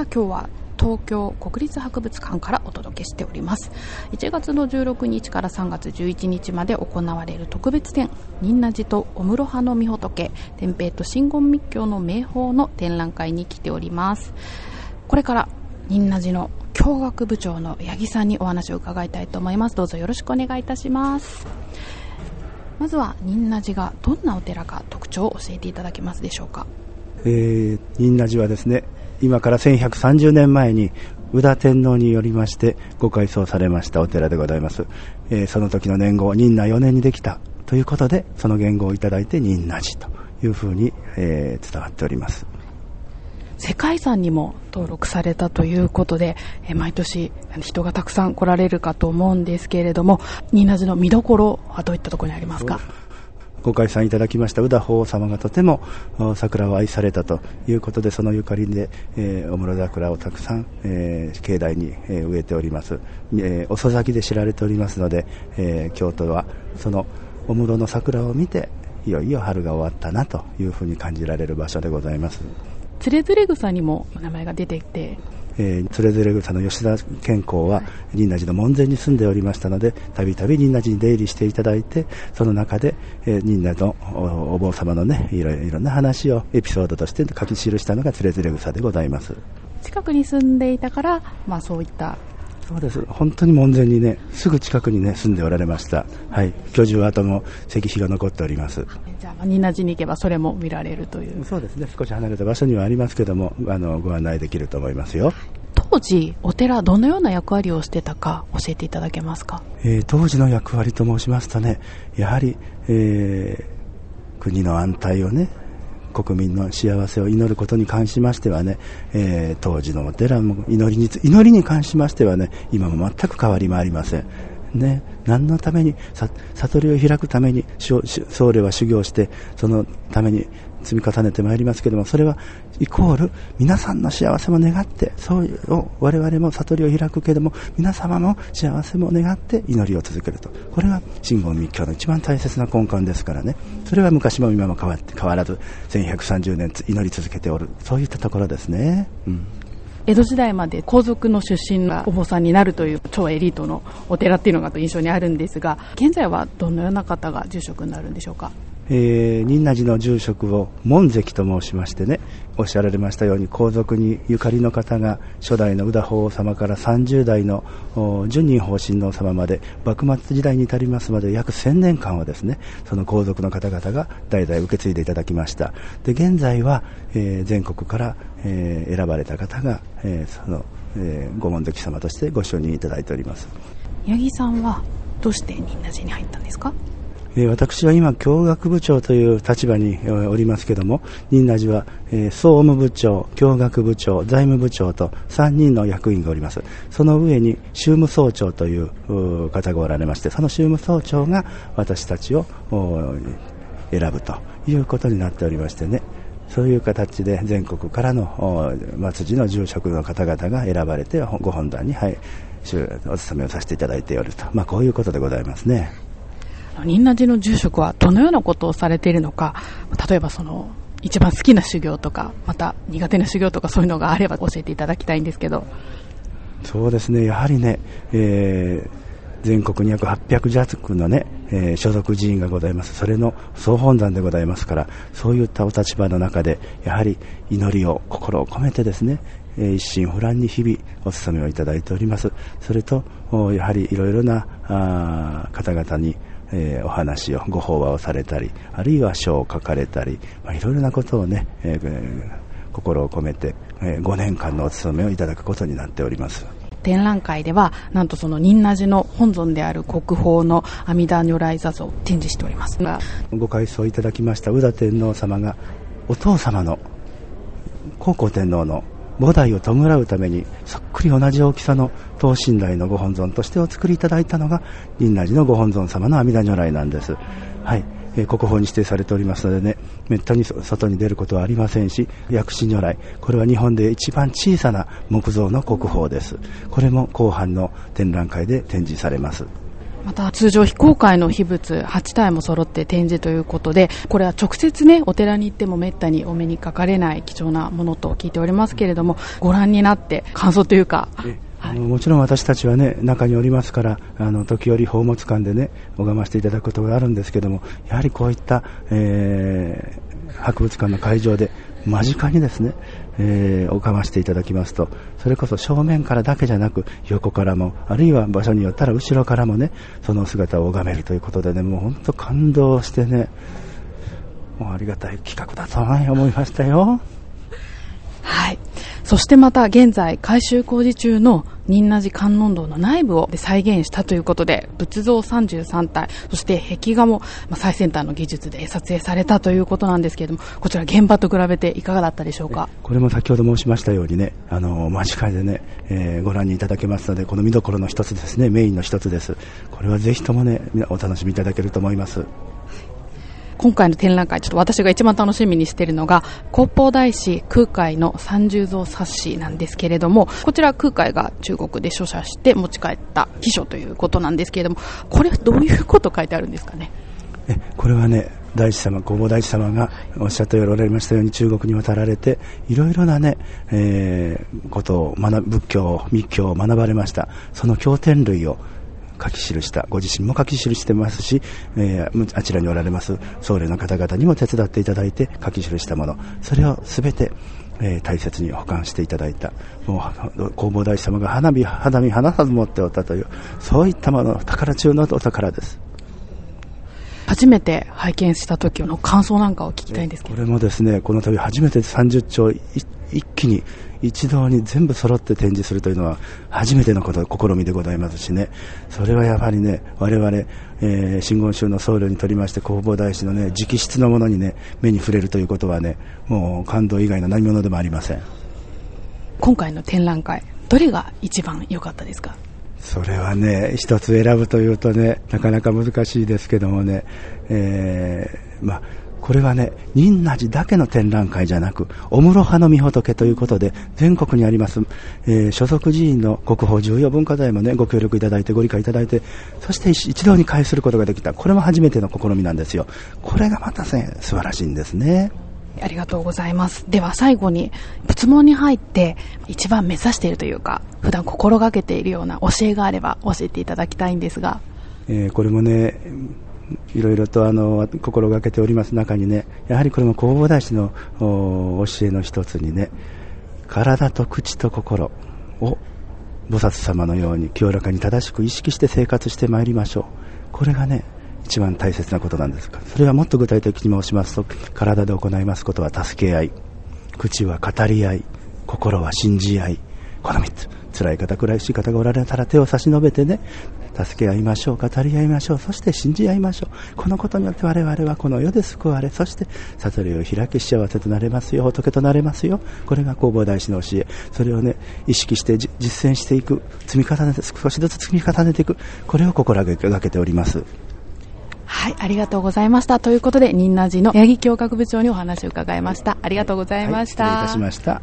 さあ今日は東京国立博物館からお届けしております。1月の16日から3月11日まで行われる特別展仁和寺とお室派の御仏天平と真言密教の名宝の展覧会に来ております。これから仁和寺の教学部長の八木さんにお話を伺いたいと思います。どうぞよろしくお願いいたします。まずは仁和寺がどんなお寺か特徴を教えていただけますでしょうか。えー、仁和寺はですね今から1130年前に宇田天皇によりましてご改装されましたお寺でございます、えー、その時の年号仁和4年にできた。ということでその元号をいただいて仁和寺というふうに、えー、伝わっております。世界遺産にも登録されたということで、え毎年人がたくさん来られるかと思うんですけれども、仁和寺の見どころはどういったところにありますか？ご解散いただきました宇田法皇様がとても桜を愛されたということでそのゆかりで、えー、お室桜をたくさん、えー、境内に、えー、植えております、えー、遅咲きで知られておりますので、えー、京都はそのお室の桜を見ていよいよ春が終わったなというふうに感じられる場所でございます。つれづれ草にも名前が出てきてえー、つれづれ草の吉田健康は仁和寺の門前に住んでおりましたのでたびたび仁和寺に出入りしていただいてその中で、えー、仁和のお坊様のねいろいろな話をエピソードとして書き記したのがつれづれ草でございます。近くに住んでいたから、まあ、そういったそうです。本当に門前にねすぐ近くにね住んでおられました。はい。居住跡も石碑が残っております。じゃあ仁和寺に行けばそれも見られるという。そうですね。少し離れた場所にはありますけどもあのご案内できると思いますよ。当時お寺どのような役割をしてたか教えていただけますか、えー、当時の役割と申しますとねやはり、えー、国の安泰をね国民の幸せを祈ることに関しましてはね、えー、当時のお寺も祈りに祈りに関しましてはね今も全く変わりもありません。ね、何のために悟りを開くために僧侶は修行してそのために積み重ねてまいりますけどもそれはイコール皆さんの幸せも願ってそういう我々も悟りを開くけども皆様の幸せも願って祈りを続けると。これが真言密教の一番大切な根幹ですからね。それは昔も今も変わって変わらず1130年祈り続けておる。そういったところですね。うん。江戸時代まで皇族の出身のお坊さんになるという超エリートのお寺っていうのが印象にあるんですが現在はどのような方が住職になるんでしょうか？えー、仁和寺の住職を門跡と申しましてねおっしゃられましたように皇族にゆかりの方が初代の宇田法皇様から30代の純仁法親王様まで幕末時代に至りますまで約1000年間はですねその皇族の方々が代々受け継いでいただきました。で現在は、えー、全国から、えー、選ばれた方が、えー、その、えー、ご門跡様としてご承認いただいております。八木さんはどうして仁和寺に入ったんですか？私は今、教学部長という立場におりますけれども、仁和寺は、総務部長、教学部長、財務部長と3人の役員がおります。その上に宗務総長という方がおられまして、その宗務総長が私たちを選ぶということになっておりましてね、そういう形で全国からの末寺の住職の方々が選ばれてご本壇に、はい、お勤めをさせていただいておると、まあ、こういうことでございますね。仁和寺の住職はどのようなことをされているのか、例えばその、一番好きな修行とか、また苦手な修行とかそういうのがあれば教えていただきたいんですけど。そうですね、やはりね、えー全国に約800弱のね、えー、所属寺院がございます。それの総本山でございますから、そういったお立場の中で、やはり祈りを、心を込めてですね、えー、一心不乱に日々お勤めをいただいております。それと、やはりいろいろなあ方々に、えー、お話をご法話をされたりあるいは書を書かれたり、まあ、いろいろなことをね、えー、心を込めて、えー、5年間のお勤めをいただくことになっております。展覧会ではなんとその仁和寺の本尊である国宝の阿弥陀如来座像を展示しております。がご回想いただきました宇田天皇様がお父様の皇后天皇の菩提を弔うためにそっくり同じ大きさの等身大のご本尊としてお作りいただいたのが仁和寺のご本尊様の阿弥陀如来なんです。はいえ国宝に指定されておりますのでね、めったに外に出ることはありませんし、薬師如来、これは日本で一番小さな木造の国宝です。これも後半の展覧会で展示されます。また通常非公開の秘仏8体も揃って展示ということでこれは直接ねお寺に行ってもめったにお目にかかれない貴重なものと聞いておりますけれどもご覧になって感想というか。あのもちろん私たちはね中におりますからあの時折宝物館でね拝ませていただくことがあるんですけどもやはりこういった、えー、博物館の会場で間近にですね、えー、拝ませていただきますとそれこそ正面からだけじゃなく横からもあるいは場所によったら後ろからもねその姿を拝めるということでねもう本当感動してねもうありがたい企画だと思いましたよ。そしてまた現在改修工事中の仁和寺観音堂の内部を再現したということで仏像33体そして壁画も最先端の技術で撮影されたということなんですけれどもこちら現場と比べていかがだったでしょうか？これも先ほど申しましたようにねあの間近でね、えー、ご覧にいただけますのでこの見どころの一つですねメインの一つです。これはぜひともねお楽しみいただけると思います。今回の展覧会、ちょっと私が一番楽しみにしているのが、国宝大師空海の三重像冊子なんですけれども、こちら空海が中国で書写して持ち帰った秘書ということなんですけれども、これどういうこと書いてあるんですかね？えこれはね、大師様、弘法大師様がおっしゃっておられましたように中国に渡られて、いろいろなね、えー、ことを学仏教、密教を学ばれました。その経典類を書き記した、ご自身も書き記してますし、えー、あちらにおられます僧侶の方々にも手伝っていただいて書き記したもの、それをすべて、えー、大切に保管していただいた、もう弘法大師様が花火、花見花さず持っておったという、そういったもの、宝中のお宝です。初めて拝見した時の感想なんかを聞きたいんですけど。これもですねこの度初めて30兆一気に一堂に全部揃って展示するというのは初めてのこと試みでございますしね。それはやはりね我々、えー、真言宗の僧侶にとりまして弘法大師のね直筆のものにね目に触れるということはねもう感動以外の何者でもありません。今回の展覧会どれが一番良かったですか？それはね、一つ選ぶというとね、なかなか難しいですけどもね、えー、まあ、これはね、仁和寺だけの展覧会じゃなく、お室派の御仏ということで、全国にあります、えー、所属寺院の国宝重要文化財もね、ご協力いただいて、ご理解いただいて、そして一堂に会することができた。これも初めての試みなんですよ。これがまたね、素晴らしいんですね。ありがとうございます。では最後に、仏門に入って一番目指しているというか、普段心がけているような教えがあれば教えていただきたいんですが。えー、これもね、いろいろとあの心がけております中にね、やはりこれも弘法大師の教えの一つにね、体と口と心を菩薩様のように清らかに正しく意識して生活してまいりましょう。これがね、一番大切なことなんですが、それはもっと具体的に申しますと、体で行いますことは助け合い、口は語り合い、心は信じ合い、この3つ。辛い方、暗いしい方がおられたら手を差し伸べてね、助け合いましょう、語り合いましょう、そして信じ合いましょう。このことによって我々はこの世で救われ、そして悟りを開き幸せとなれますよ、仏となれますよ。これが弘法大師の教え。それをね、意識して実践していく、積み重ねて、少しずつ積み重ねていく、これを心がけております。はい、ありがとうございました。ということで、仁和寺の八木教学部長にお話を伺いました。ありがとうございました。はい、失礼いたしました。